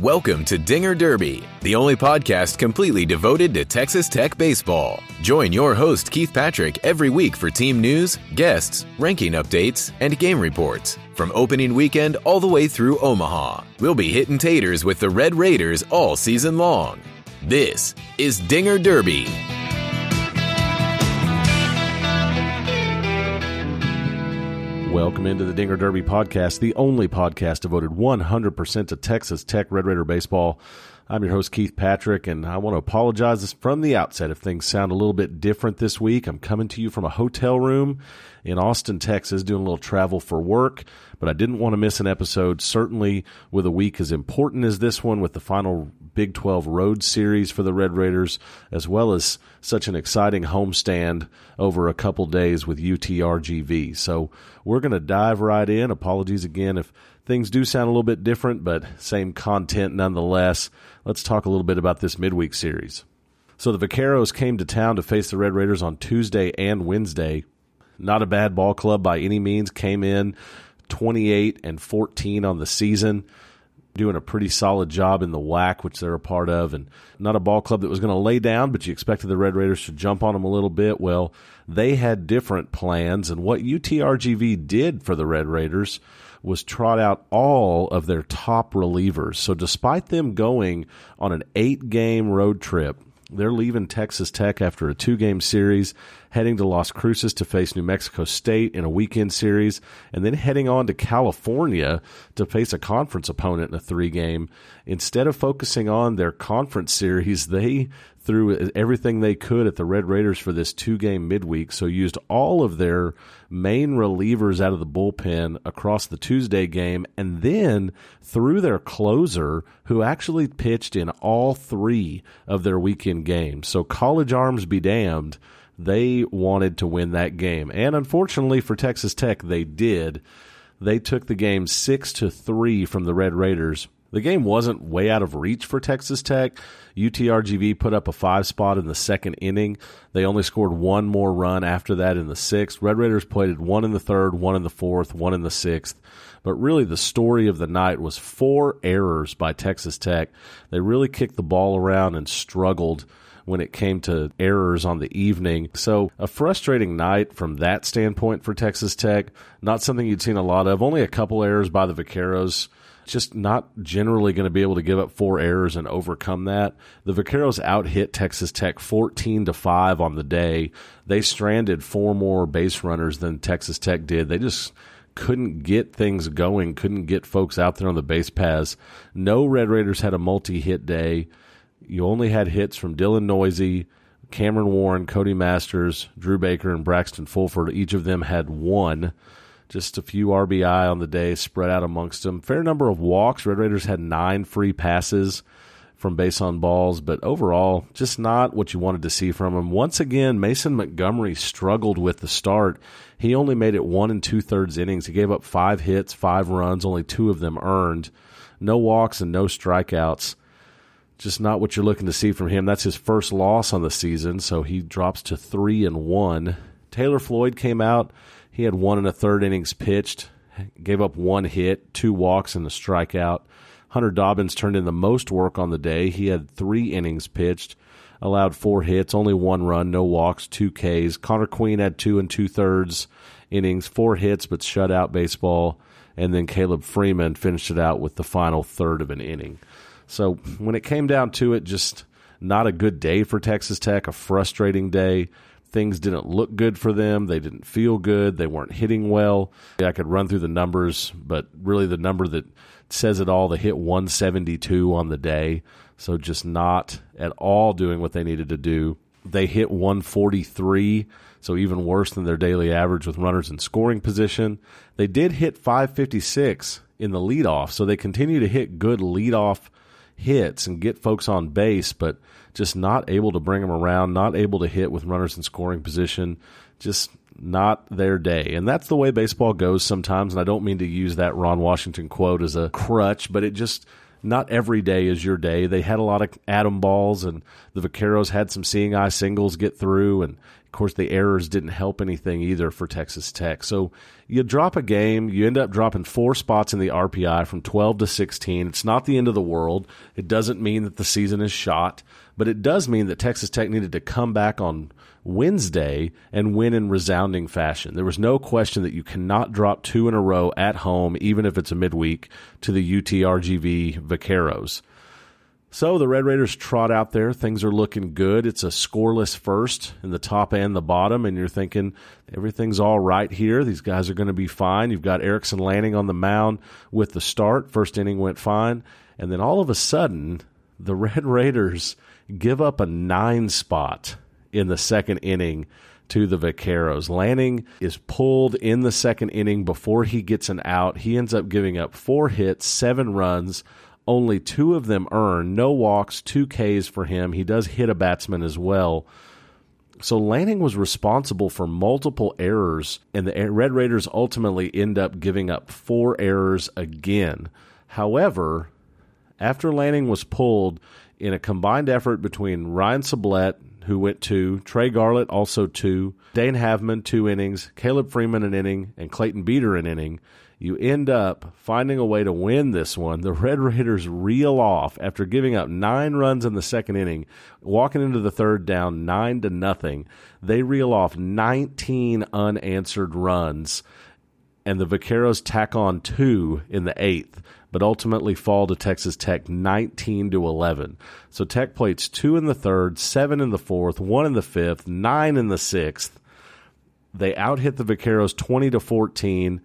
Welcome to Dinger Derby, the only podcast completely devoted to Texas Tech baseball. Join your host, Keith Patrick, every week for team news, guests, ranking updates, and game reports. From opening weekend all the way through Omaha, we'll be hitting taters with the Red Raiders all season long. This is Dinger Derby. Welcome into the Dinger Derby podcast, the only podcast devoted 100% to Texas Tech Red Raider baseball. I'm your host, Keith Patrick, and I want to apologize from the outset if things sound a little bit different this week. I'm coming to you from a hotel room in Austin, Texas, doing a little travel for work, but I didn't want to miss an episode, certainly with a week as important as this one, with the final Big 12 Road Series for the Red Raiders, as well as such an exciting homestand over a couple days with UTRGV. So we're going to dive right in. Apologies again if things do sound a little bit different, but same content nonetheless. Let's talk a little bit about this midweek series. So the Vaqueros came to town to face the Red Raiders on Tuesday and Wednesday. Not a bad ball club by any means. Came in 28 and 14 on the season doing a pretty solid job in the WAC, which they're a part of, and not a ball club that was going to lay down, but you expected the Red Raiders to jump on them a little bit. Well, they had different plans, and what UTRGV did for the Red Raiders was trot out all of their top relievers. So, despite them going on an eight game road trip, they're leaving Texas Tech after a two game series, heading to Las Cruces to face New Mexico State in a weekend series, and then heading on to California to face a conference opponent in a three game. Instead of focusing on their conference series, they threw everything they could at the Red Raiders for this two game midweek, so used all of their main relievers out of the bullpen across the Tuesday game, and then threw their closer, who actually pitched in all three of their weekend games. So, college arms be damned. They wanted to win that game. And unfortunately for Texas Tech, they did. They took the game 6 to 3 from the Red Raiders the game wasn't way out of reach for Texas Tech. UTRGV put up a five spot in the second inning. They only scored one more run after that in the sixth. Red Raiders played one in the third, one in the fourth, one in the sixth. But really, the story of the night was four errors by Texas Tech. They really kicked the ball around and struggled when it came to errors on the evening. So, a frustrating night from that standpoint for Texas Tech. Not something you'd seen a lot of. Only a couple errors by the Vaqueros just not generally going to be able to give up four errors and overcome that. The Vaqueros out hit Texas Tech 14 to 5 on the day. They stranded four more base runners than Texas Tech did. They just couldn't get things going, couldn't get folks out there on the base paths. No Red Raiders had a multi hit day. You only had hits from Dylan Neuse, Cameron Warren, Cody Masters, Drew Baker, and Braxton Fulford. Each of them had one just a few RBI on the day spread out amongst them. Fair number of walks. Red Raiders had nine free passes from base on balls, but overall, just not what you wanted to see from him. Once again, Mason Montgomery struggled with the start. He only made it one and two thirds innings. He gave up five hits, five runs, only two of them earned. No walks and no strikeouts. Just not what you're looking to see from him. That's his first loss on the season, so he drops to three and one. Taylor Floyd came out he had one and a third innings pitched, gave up one hit, two walks, and a strikeout. Hunter Dobbins turned in the most work on the day. He had three innings pitched, allowed four hits, only one run, no walks, two Ks. Connor Queen had two and two thirds innings, four hits, but shutout baseball. And then Caleb Freeman finished it out with the final third of an inning. So when it came down to it, just not a good day for Texas Tech, a frustrating day things didn't look good for them. They didn't feel good. They weren't hitting well. I could run through the numbers, but really the number that says it all, they hit 172 on the day. So just not at all doing what they needed to do. They hit 143, so even worse than their daily average with runners in scoring position. They did hit 556 in the leadoff, so they continue to hit good leadoff hits and get folks on base, but just not able to bring them around, not able to hit with runners in scoring position, just not their day. And that's the way baseball goes sometimes. And I don't mean to use that Ron Washington quote as a crutch, but it just not every day is your day. They had a lot of atom balls, and the Vaqueros had some seeing eye singles get through, and Of course, the errors didn't help anything either for Texas Tech. So you drop a game, you end up dropping four spots in the RPI from 12 to 16. It's not the end of the world. It doesn't mean that the season is shot, but it does mean that Texas Tech needed to come back on Wednesday and win in resounding fashion. There was no question that you cannot drop two in a row at home, even if it's a midweek, to the UTRGV Vaqueros. So the Red Raiders trot out there. Things are looking good. It's a scoreless first in the top and the bottom, and you're thinking everything's all right here. These guys are going to be fine. You've got Erickson Lanning on the mound with the start. First inning went fine. And then all of a sudden, the Red Raiders give up a nine spot in the second inning to the Vaqueros. Lanning is pulled in the second inning before he gets an out. He ends up giving up four hits, seven runs only two of them earned. No walks, two Ks for him. He does hit a batsman as well. So Lanning was responsible for multiple errors, and the Red Raiders ultimately end up giving up four errors again. However, after Lanning was pulled in a combined effort between Ryan Sublette, who went two, Trey Garlett also two, Dane Haveman two innings, Caleb Freeman an inning, and Clayton Beeter an inning, you end up finding a way to win this one. The Red Raiders reel off after giving up nine runs in the second inning, walking into the third down nine to nothing. They reel off 19 unanswered runs, and the Vaqueros tack on two in the eighth, but ultimately fall to Texas Tech 19 to 11. So Tech plates two in the third, seven in the fourth, one in the fifth, nine in the sixth. They out hit the Vaqueros 20 to 14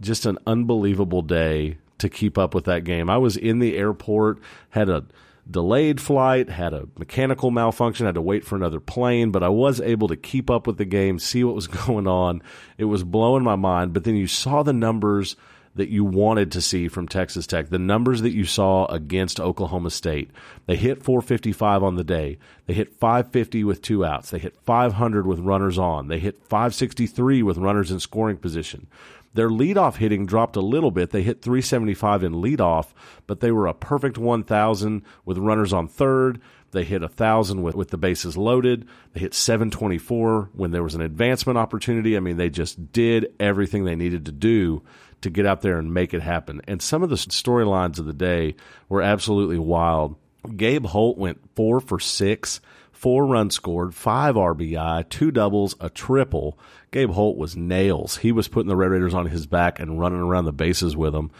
just an unbelievable day to keep up with that game. I was in the airport, had a delayed flight, had a mechanical malfunction, had to wait for another plane, but I was able to keep up with the game, see what was going on. It was blowing my mind. But then you saw the numbers that you wanted to see from Texas Tech, the numbers that you saw against Oklahoma State. They hit 455 on the day. They hit 550 with two outs. They hit 500 with runners on. They hit 563 with runners in scoring position. Their leadoff hitting dropped a little bit. They hit 375 in leadoff, but they were a perfect 1,000 with runners on third. They hit 1,000 with, with the bases loaded. They hit 724 when there was an advancement opportunity. I mean, they just did everything they needed to do to get out there and make it happen. And some of the storylines of the day were absolutely wild. Gabe Holt went four for six four runs scored, five RBI, two doubles, a triple. Gabe Holt was nails. He was putting the Red Raiders on his back and running around the bases with them.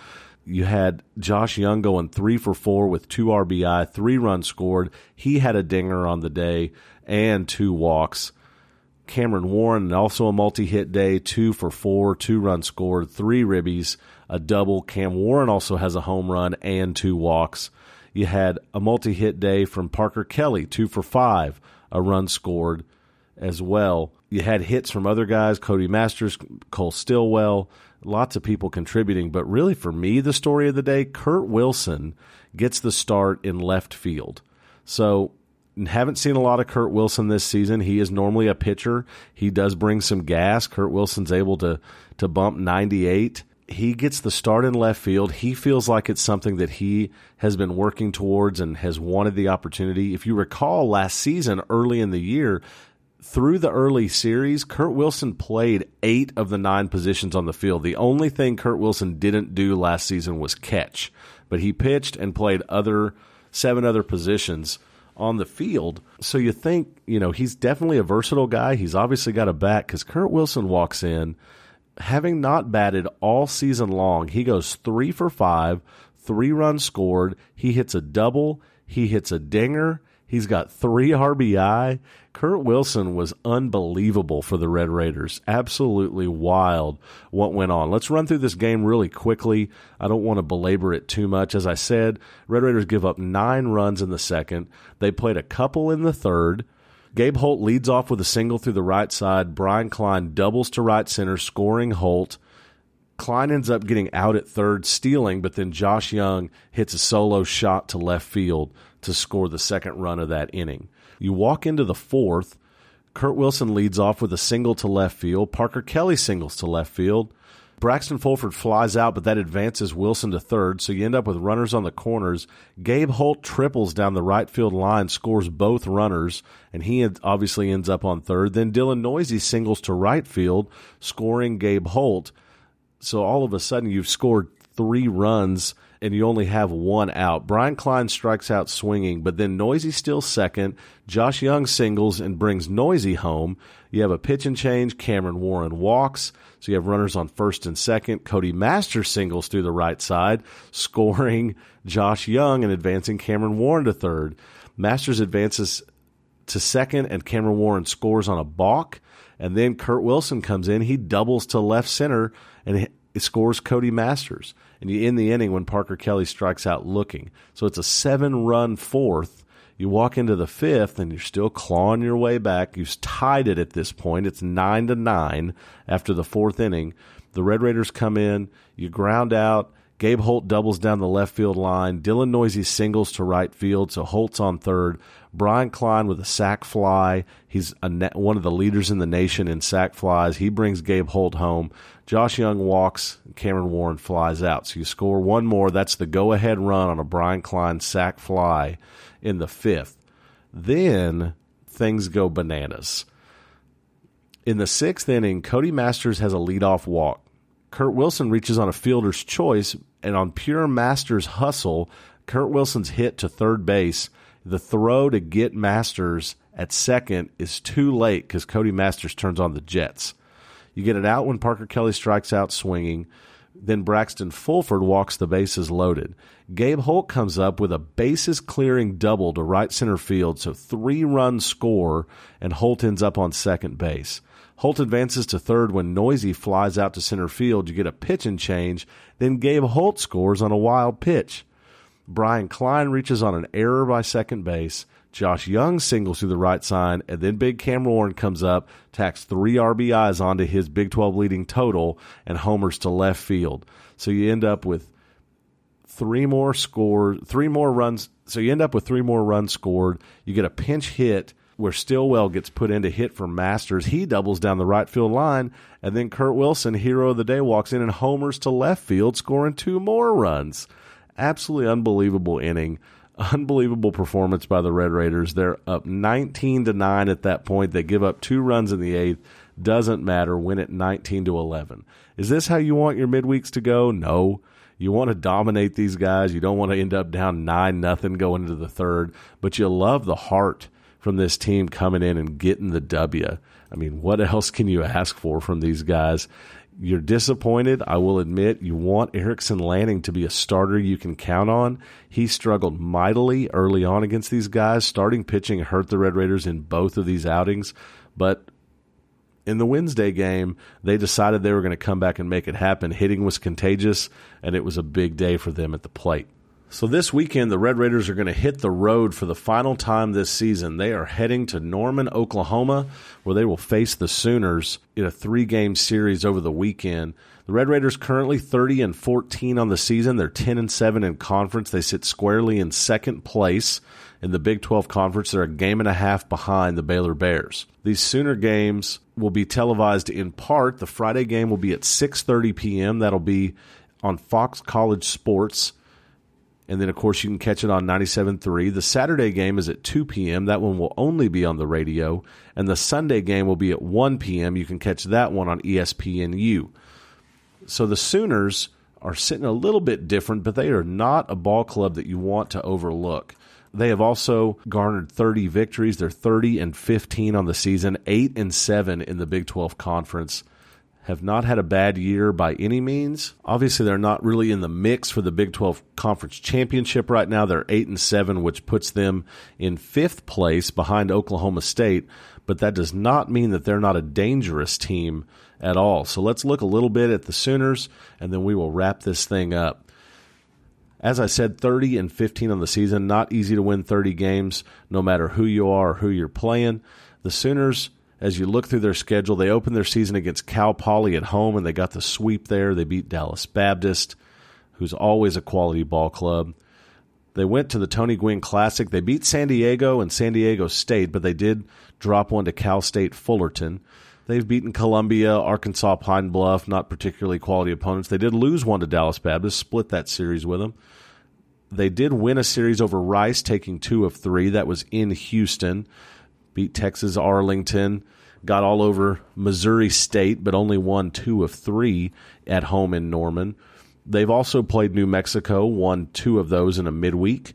You had Josh Jung going three for four with two RBI, three runs scored. He had a dinger on the day and two walks. Cameron Warren, also a multi hit day, two for four, two runs scored, three ribbies, a double. Cam Warren also has a home run and two walks. You had a multi hit day from Parker Kelly, two for five, a run scored as well. You had hits from other guys, Cody Masters, Cole Stilwell, lots of people contributing. But really, for me, the story of the day, Kurt Wilson gets the start in left field. So, haven't seen a lot of Kurt Wilson this season. He is normally a pitcher. He does bring some gas. Kurt Wilson's able to to bump 98 he gets the start in left field. He feels like it's something that he has been working towards and has wanted the opportunity. If you recall last season, early in the year, through the early series, Kurt Wilson played eight of the nine positions on the field. The only thing Kurt Wilson didn't do last season was catch, but he pitched and played other seven other positions on the field. So you think, you know, he's definitely a versatile guy. He's obviously got a bat because Kurt Wilson walks in having not batted all season long, he goes three for five, three runs scored. He hits a double. He hits a dinger. He's got three RBI. Kurt Wilson was unbelievable for the Red Raiders. Absolutely wild what went on. Let's run through this game really quickly. I don't want to belabor it too much. As I said, Red Raiders give up nine runs in the second. They played a couple in the third. Gabe Holt leads off with a single through the right side. Brian Klein doubles to right center, scoring Holt. Klein ends up getting out at third, stealing, but then Josh Jung hits a solo shot to left field to score the second run of that inning. You walk into the fourth. Kurt Wilson leads off with a single to left field. Parker Kelly singles to left field. Braxton Fulford flies out, but that advances Wilson to third, so you end up with runners on the corners. Gabe Holt triples down the right field line, scores both runners, and he obviously ends up on third. Then Dylan Neuse singles to right field, scoring Gabe Holt. So all of a sudden, you've scored three runs and you only have one out. Brian Klein strikes out swinging, but then Neuse still second. Josh Jung singles and brings Neuse home. You have a pitch and change. Cameron Warren walks. So you have runners on first and second. Cody Masters singles through the right side, scoring Josh Jung and advancing Cameron Warren to third. Masters advances to second, and Cameron Warren scores on a balk. And then Kurt Wilson comes in. He doubles to left center and scores Cody Masters. And you end the inning when Parker Kelly strikes out looking. So it's a seven run fourth you walk into the fifth and you're still clawing your way back. You've tied it at this point. It's nine to nine after the fourth inning. The Red Raiders come in. You ground out. Gabe Holt doubles down the left field line. Dylan Neuse singles to right field, so Holt's on third. Brian Klein with a sac fly. He's one of the leaders in the nation in sac flies. He brings Gabe Holt home. Josh Jung walks. Cameron Warren flies out. So you score one more. That's the go ahead run on a Brian Klein sac fly in the fifth. Then things go bananas. In the sixth inning, Cody Masters has a leadoff walk. Kurt Wilson reaches on a fielder's choice, and on pure Masters hustle, Kurt Wilson's hit to third base. The throw to get Masters at second is too late because Cody Masters turns on the Jets. You get it out when Parker Kelly strikes out swinging. Then Braxton Fulford walks the bases loaded. Gabe Holt comes up with a bases clearing double to right center field, so three run score, and Holt ends up on second base. Holt advances to third when Neuse flies out to center field. You get a pitch and change. Then Gabe Holt scores on a wild pitch. Brian Klein reaches on an error by second base. Josh Jung singles through the right side, and then Big Cam Warren comes up, tacks three RBIs onto his Big 12 leading total, and homers to left field. So you end up with three more scores, three more runs. So you end up with three more runs scored. You get a pinch hit where Stilwell gets put into hit for Masters. He doubles down the right field line, and then Kurt Wilson, hero of the day, walks in and homers to left field, scoring two more runs. Absolutely unbelievable inning unbelievable performance by the Red Raiders. They're up 19 to 9 at that point. They give up two runs in the eighth. Doesn't matter. Win it 19 to 11. Is this how you want your midweeks to go? No. You want to dominate these guys. You don't want to end up down 9 nothing going into the third, but you love the heart from this team coming in and getting the W. I mean, what else can you ask for from these guys? You're disappointed. I will admit you want Erickson Lanning to be a starter you can count on. He struggled mightily early on against these guys. Starting pitching hurt the Red Raiders in both of these outings, but in the Wednesday game, they decided they were going to come back and make it happen. Hitting was contagious, and it was a big day for them at the plate. So this weekend, the Red Raiders are going to hit the road for the final time this season. They are heading to Norman, Oklahoma, where they will face the Sooners in a three-game series over the weekend. The Red Raiders currently 30 and 14 on the season. They're 10 and 7 in conference. They sit squarely in second place in the Big 12 conference. They're a game and a half behind the Baylor Bears. These Sooner games will be televised in part. The Friday game will be at 6:30 p.m. That'll be on Fox College Sports and then, of course, you can catch it on 97.3. The Saturday game is at 2 p.m. That one will only be on the radio. And the Sunday game will be at 1 p.m. You can catch that one on ESPNU. So the Sooners are sitting a little bit different, but they are not a ball club that you want to overlook. They have also garnered 30 victories. They're 30 and 15 on the season, 8 and 7 in the Big 12 Conference have not had a bad year by any means. Obviously, they're not really in the mix for the Big 12 Conference Championship right now. They're 8 and 7, which puts them in 5th place behind Oklahoma State, but that does not mean that they're not a dangerous team at all. So let's look a little bit at the Sooners and then we will wrap this thing up. As I said, 30 and 15 on the season. Not easy to win 30 games, no matter who you are or who you're playing. The Sooners as you look through their schedule, they opened their season against Cal Poly at home and they got the sweep there. They beat Dallas Baptist, who's always a quality ball club. They went to the Tony Gwynn Classic. They beat San Diego and San Diego State, but they did drop one to Cal State Fullerton. They've beaten Columbia, Arkansas, Pine Bluff, not particularly quality opponents. They did lose one to Dallas Baptist, split that series with them. They did win a series over Rice, taking two of three. That was in Houston. Beat Texas Arlington. Got all over Missouri State, but only won two of three at home in Norman. They've also played New Mexico, won two of those in a midweek.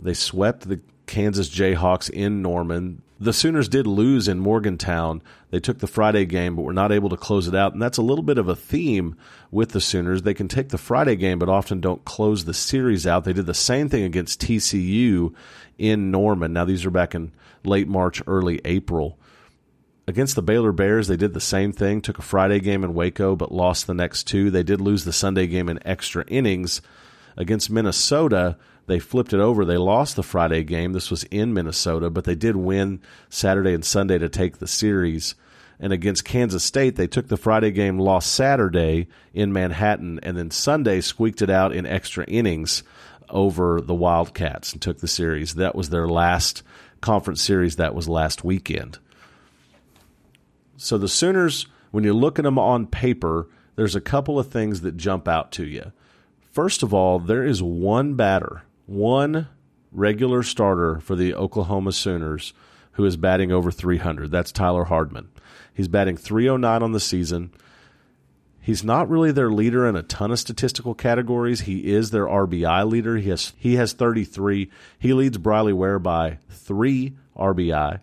They swept the Kansas Jayhawks in Norman. The Sooners did lose in Morgantown. They took the Friday game, but were not able to close it out. And that's a little bit of a theme with the Sooners. They can take the Friday game, but often don't close the series out. They did the same thing against TCU in Norman. Now, these are back in late March, early April. Against the Baylor Bears, they did the same thing, took a Friday game in Waco, but lost the next two. They did lose the Sunday game in extra innings. Against Minnesota, they flipped it over. They lost the Friday game. This was in Minnesota, but they did win Saturday and Sunday to take the series. And against Kansas State, they took the Friday game, lost Saturday in Manhattan, and then Sunday squeaked it out in extra innings over the Wildcats and took the series. That was their last conference series. That was last weekend. So the Sooners, when you look at them on paper, there's a couple of things that jump out to you. First of all, there is one batter one regular starter for the Oklahoma Sooners who is batting over 300. That's Tyler Hardman. He's batting 309 on the season. He's not really their leader in a ton of statistical categories. He is their RBI leader. He has he has 33. He leads Brylie Ware by 3 RBI.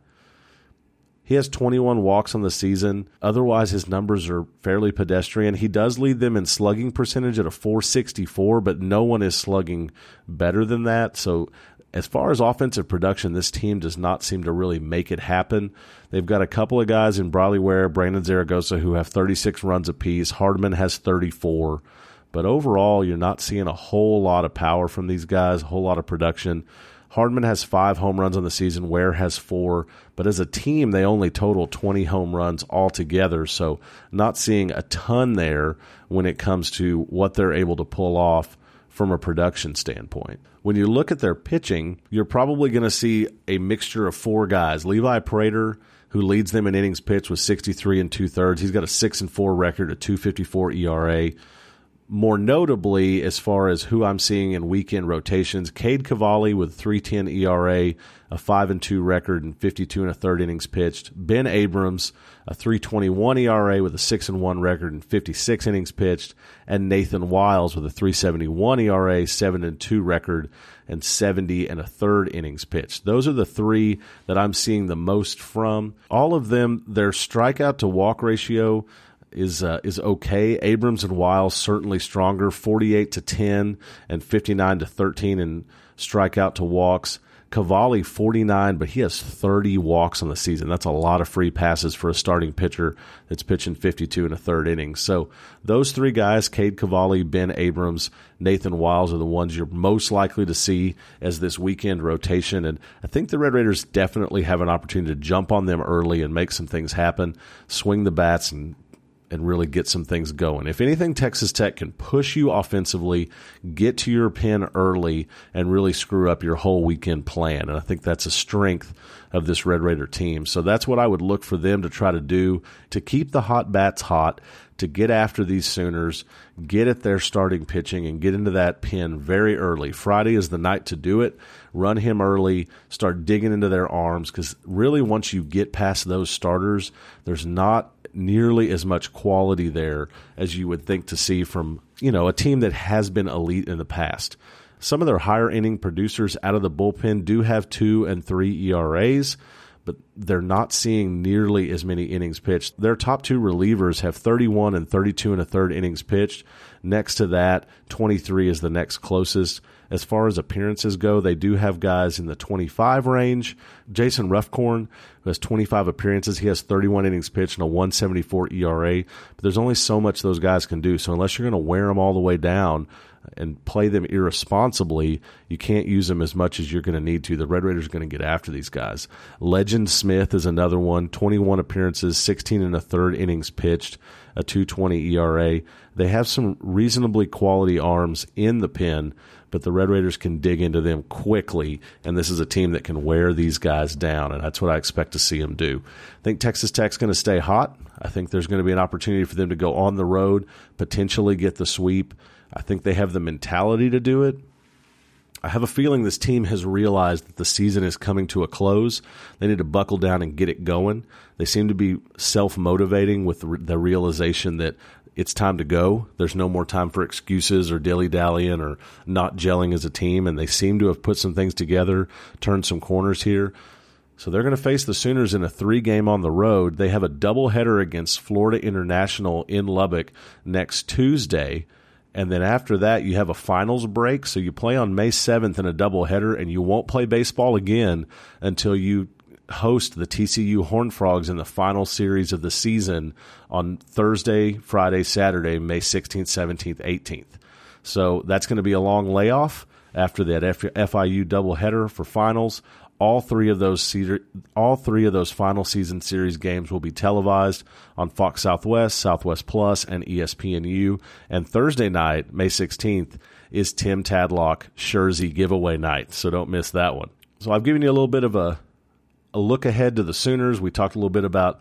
He has 21 walks on the season. Otherwise, his numbers are fairly pedestrian. He does lead them in slugging percentage at a 464, but no one is slugging better than that. So, as far as offensive production, this team does not seem to really make it happen. They've got a couple of guys in Brylie Ware, Brandon Zaragoza, who have 36 runs apiece. Hardman has 34. But overall, you're not seeing a whole lot of power from these guys, a whole lot of production. Hardman has five home runs on the season. Ware has four. But as a team, they only total 20 home runs altogether. So not seeing a ton there when it comes to what they're able to pull off from a production standpoint. When you look at their pitching, you're probably going to see a mixture of four guys. Levi Prater, who leads them in innings pitched with 63 and two thirds. He's got a six and four record, a 254 ERA more notably, as far as who I'm seeing in weekend rotations, Cade Cavalli with 310 ERA, a 5 and 2 record, and 52 and a third innings pitched. Ben Abrams, a 321 ERA with a 6 and 1 record and 56 innings pitched. And Nathan Wiles with a 371 ERA, 7 and 2 record, and 70 and a third innings pitched. Those are the three that I'm seeing the most from. All of them, their strikeout to walk ratio is uh, is okay. Abrams and Wiles certainly stronger, forty eight to ten and fifty nine to thirteen in strikeout to walks. Cavalli 49, but he has 30 walks on the season. That's a lot of free passes for a starting pitcher that's pitching 52 in a third inning. So those three guys, Cade Cavalli, Ben Abrams, Nathan Wiles, are the ones you're most likely to see as this weekend rotation. And I think the Red Raiders definitely have an opportunity to jump on them early and make some things happen, swing the bats, and and really get some things going. If anything, Texas Tech can push you offensively, get to your pin early, and really screw up your whole weekend plan. And I think that's a strength of this Red Raider team. So that's what I would look for them to try to do to keep the hot bats hot, to get after these Sooners, get at their starting pitching, and get into that pin very early. Friday is the night to do it. Run him early, start digging into their arms, because really, once you get past those starters, there's not nearly as much quality there as you would think to see from you know a team that has been elite in the past. Some of their higher inning producers out of the bullpen do have two and three ERAs, but they're not seeing nearly as many innings pitched. Their top two relievers have 31 and 32 and a third innings pitched. Next to that, 23 is the next closest. As far as appearances go, they do have guys in the 25 range. Jason Ruffcorn, who has 25 appearances, he has 31 innings pitched and a 174 ERA. But there's only so much those guys can do. So unless you're going to wear them all the way down, and play them irresponsibly, you can't use them as much as you're going to need to. The Red Raiders are going to get after these guys. Legend Smith is another one. 21 appearances, 16 and a third innings pitched, a 220 ERA. They have some reasonably quality arms in the pen, but the Red Raiders can dig into them quickly, and this is a team that can wear these guys down, and that's what I expect to see them do. I think Texas Tech's going to stay hot. I think there's going to be an opportunity for them to go on the road, potentially get the sweep. I think they have the mentality to do it. I have a feeling this team has realized that the season is coming to a close. They need to buckle down and get it going. They seem to be self motivating with the realization that it's time to go. There's no more time for excuses or dilly dallying or not gelling as a team. And they seem to have put some things together, turned some corners here. So they're going to face the Sooners in a three game on the road. They have a doubleheader against Florida International in Lubbock next Tuesday. And then after that, you have a finals break. So you play on May 7th in a doubleheader, and you won't play baseball again until you host the TCU Horned Frogs in the final series of the season on Thursday, Friday, Saturday, May 16th, 17th, 18th. So that's going to be a long layoff after that FIU doubleheader for finals. All three of those all three of those final season series games will be televised on Fox Southwest, Southwest Plus, and ESPNU. And Thursday night, May 16th, is Tim Tadlock Jersey giveaway night. So don't miss that one. So I've given you a little bit of a a look ahead to the Sooners. We talked a little bit about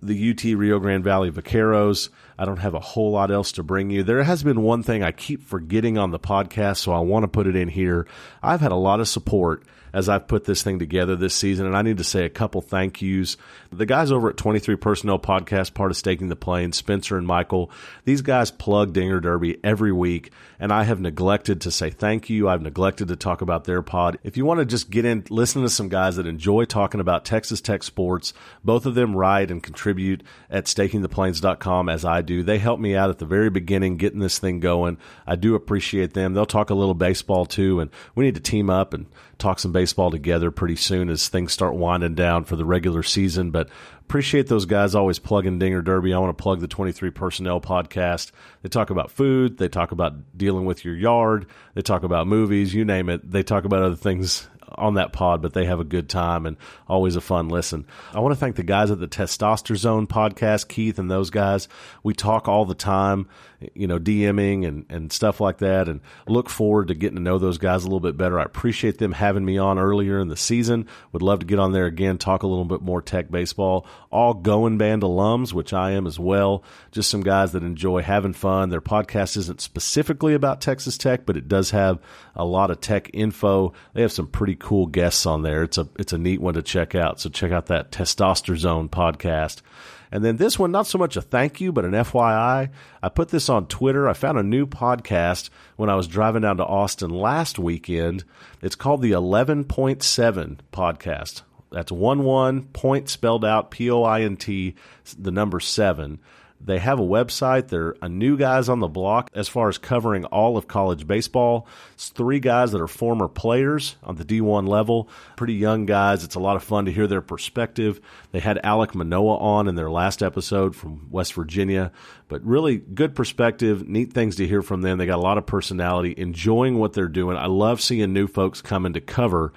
the UT Rio Grande Valley Vaqueros. I don't have a whole lot else to bring you. There has been one thing I keep forgetting on the podcast, so I want to put it in here. I've had a lot of support as I've put this thing together this season. And I need to say a couple thank yous. The guys over at 23 Personnel Podcast, part of Staking the Plains, Spencer and Michael, these guys plug Dinger Derby every week. And I have neglected to say thank you. I've neglected to talk about their pod. If you want to just get in, listen to some guys that enjoy talking about Texas Tech sports, both of them write and contribute at stakingtheplains.com as I do. They helped me out at the very beginning getting this thing going. I do appreciate them. They'll talk a little baseball too. And we need to team up and talk some baseball together pretty soon as things start winding down for the regular season. But appreciate those guys always plugging Dinger Derby. I want to plug the 23 Personnel podcast. They talk about food, they talk about dealing with your yard, they talk about movies, you name it. They talk about other things on that pod, but they have a good time and always a fun listen. I want to thank the guys at the Testosterone podcast, Keith and those guys. We talk all the time, you know, DMing and, and stuff like that, and look forward to getting to know those guys a little bit better. I appreciate them having me on earlier in the season. Would love to get on there again, talk a little bit more tech baseball. All Going Band alums, which I am as well. Just some guys that enjoy having fun. Their podcast isn't specifically about Texas Tech, but it does have a lot of tech info. They have some pretty cool guests on there. It's a it's a neat one to check out. So check out that Testosterone podcast. And then this one, not so much a thank you, but an FYI. I put this on Twitter. I found a new podcast when I was driving down to Austin last weekend. It's called the 11.7 podcast. That's one one point spelled out P O I N T, the number seven. They have a website. They're a new guys on the block as far as covering all of college baseball. It's three guys that are former players on the D1 level, pretty young guys. It's a lot of fun to hear their perspective. They had Alek Manoah on in their last episode from West Virginia, but really good perspective, neat things to hear from them. They got a lot of personality, enjoying what they're doing. I love seeing new folks coming to cover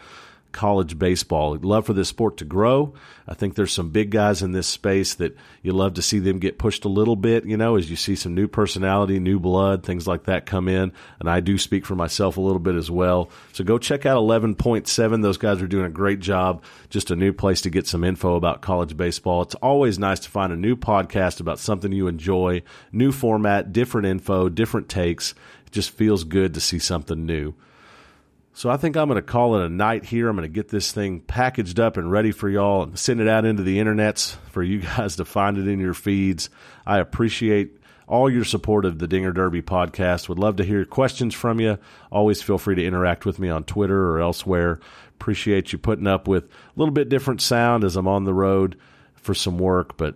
college baseball. I'd love for this sport to grow. I think there's some big guys in this space that you love to see them get pushed a little bit, you know, as you see some new personality, new blood, things like that come in. And I do speak for myself a little bit as well. So go check out 11.7. Those guys are doing a great job. Just a new place to get some info about college baseball. It's always nice to find a new podcast about something you enjoy, new format, different info, different takes. It just feels good to see something new. So I think I'm going to call it a night here. I'm going to get this thing packaged up and ready for y'all and send it out into the internets for you guys to find it in your feeds. I appreciate all your support of the Dinger Derby podcast. Would love to hear questions from you. Always feel free to interact with me on Twitter or elsewhere. Appreciate you putting up with a little bit different sound as I'm on the road for some work, but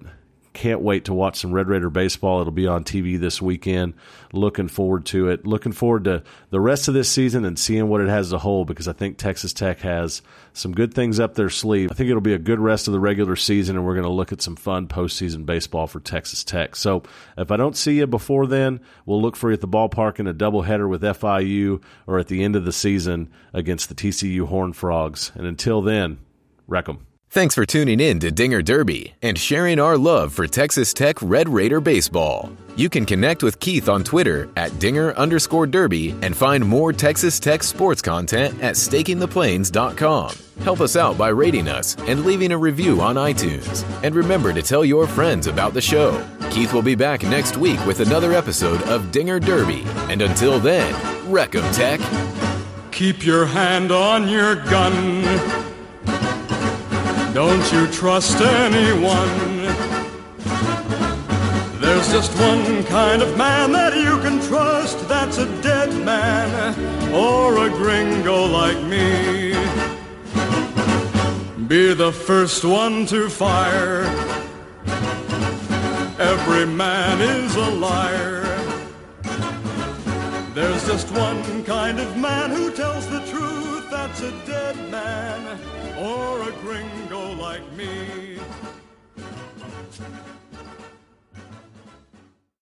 can't wait to watch some Red Raider baseball. It'll be on TV this weekend. Looking forward to it. Looking forward to the rest of this season and seeing what it has to hold because I think Texas Tech has some good things up their sleeve. I think it'll be a good rest of the regular season, and we're going to look at some fun postseason baseball for Texas Tech. So if I don't see you before then, we'll look for you at the ballpark in a doubleheader with FIU or at the end of the season against the TCU Horned Frogs. And until then, wreck 'em. Thanks for tuning in to Dinger Derby and sharing our love for Texas Tech Red Raider baseball. You can connect with Keith on Twitter at Dinger underscore Derby and find more Texas Tech sports content at stakingtheplains.com. Help us out by rating us and leaving a review on iTunes. And remember to tell your friends about the show. Keith will be back next week with another episode of Dinger Derby. And until then, wreck 'em, Tech. Keep your hand on your gun. Don't you trust anyone. There's just one kind of man that you can trust. That's a dead man or a gringo like me. Be the first one to fire. Every man is a liar. There's just one kind of man who tells the truth. That's a dead man or a gringo like me.